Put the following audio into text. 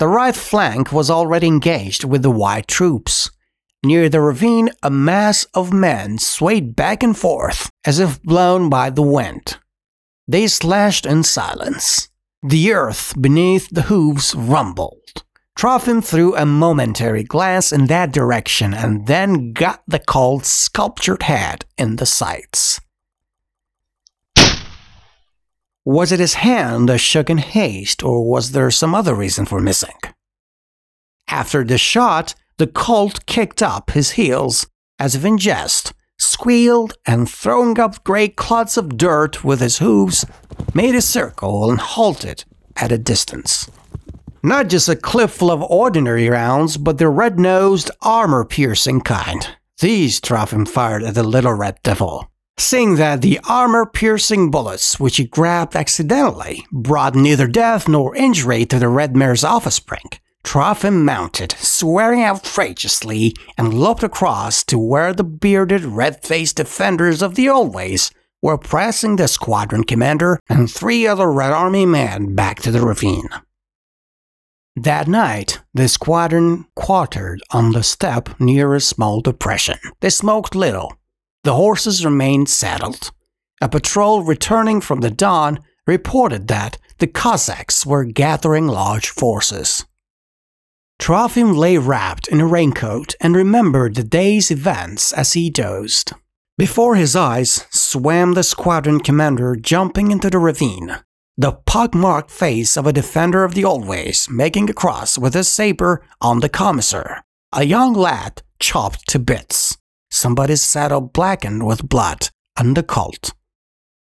The right flank was already engaged with the white troops. Near the ravine, a mass of men swayed back and forth as if blown by the wind. They slashed in silence. The earth beneath the hooves rumbled. Trofim threw a momentary glance in that direction and then got the cold sculptured head in the sights. Was it his hand that shook in haste, or was there some other reason for missing? After the shot, the colt kicked up his heels, as if in jest, squealed, and throwing up great clods of dirt with his hooves, made a circle and halted at a distance. Not just a clip full of ordinary rounds, but the red nosed, armor piercing kind. These Trofim fired at the little red devil. Seeing that the armor piercing bullets, which he grabbed accidentally, brought neither death nor injury to the red mare's offspring, Trofim mounted, swearing outrageously, and loped across to where the bearded, red faced defenders of the old ways were pressing the squadron commander and three other Red Army men back to the ravine. That night, the squadron quartered on the steppe near a small depression. They smoked little. The horses remained saddled. A patrol returning from the dawn reported that the Cossacks were gathering large forces. Trofim lay wrapped in a raincoat and remembered the day's events as he dozed. Before his eyes swam the squadron commander jumping into the ravine, the pockmarked face of a defender of the old ways making a cross with his saber on the commissar, a young lad chopped to bits, somebody's saddle blackened with blood, and the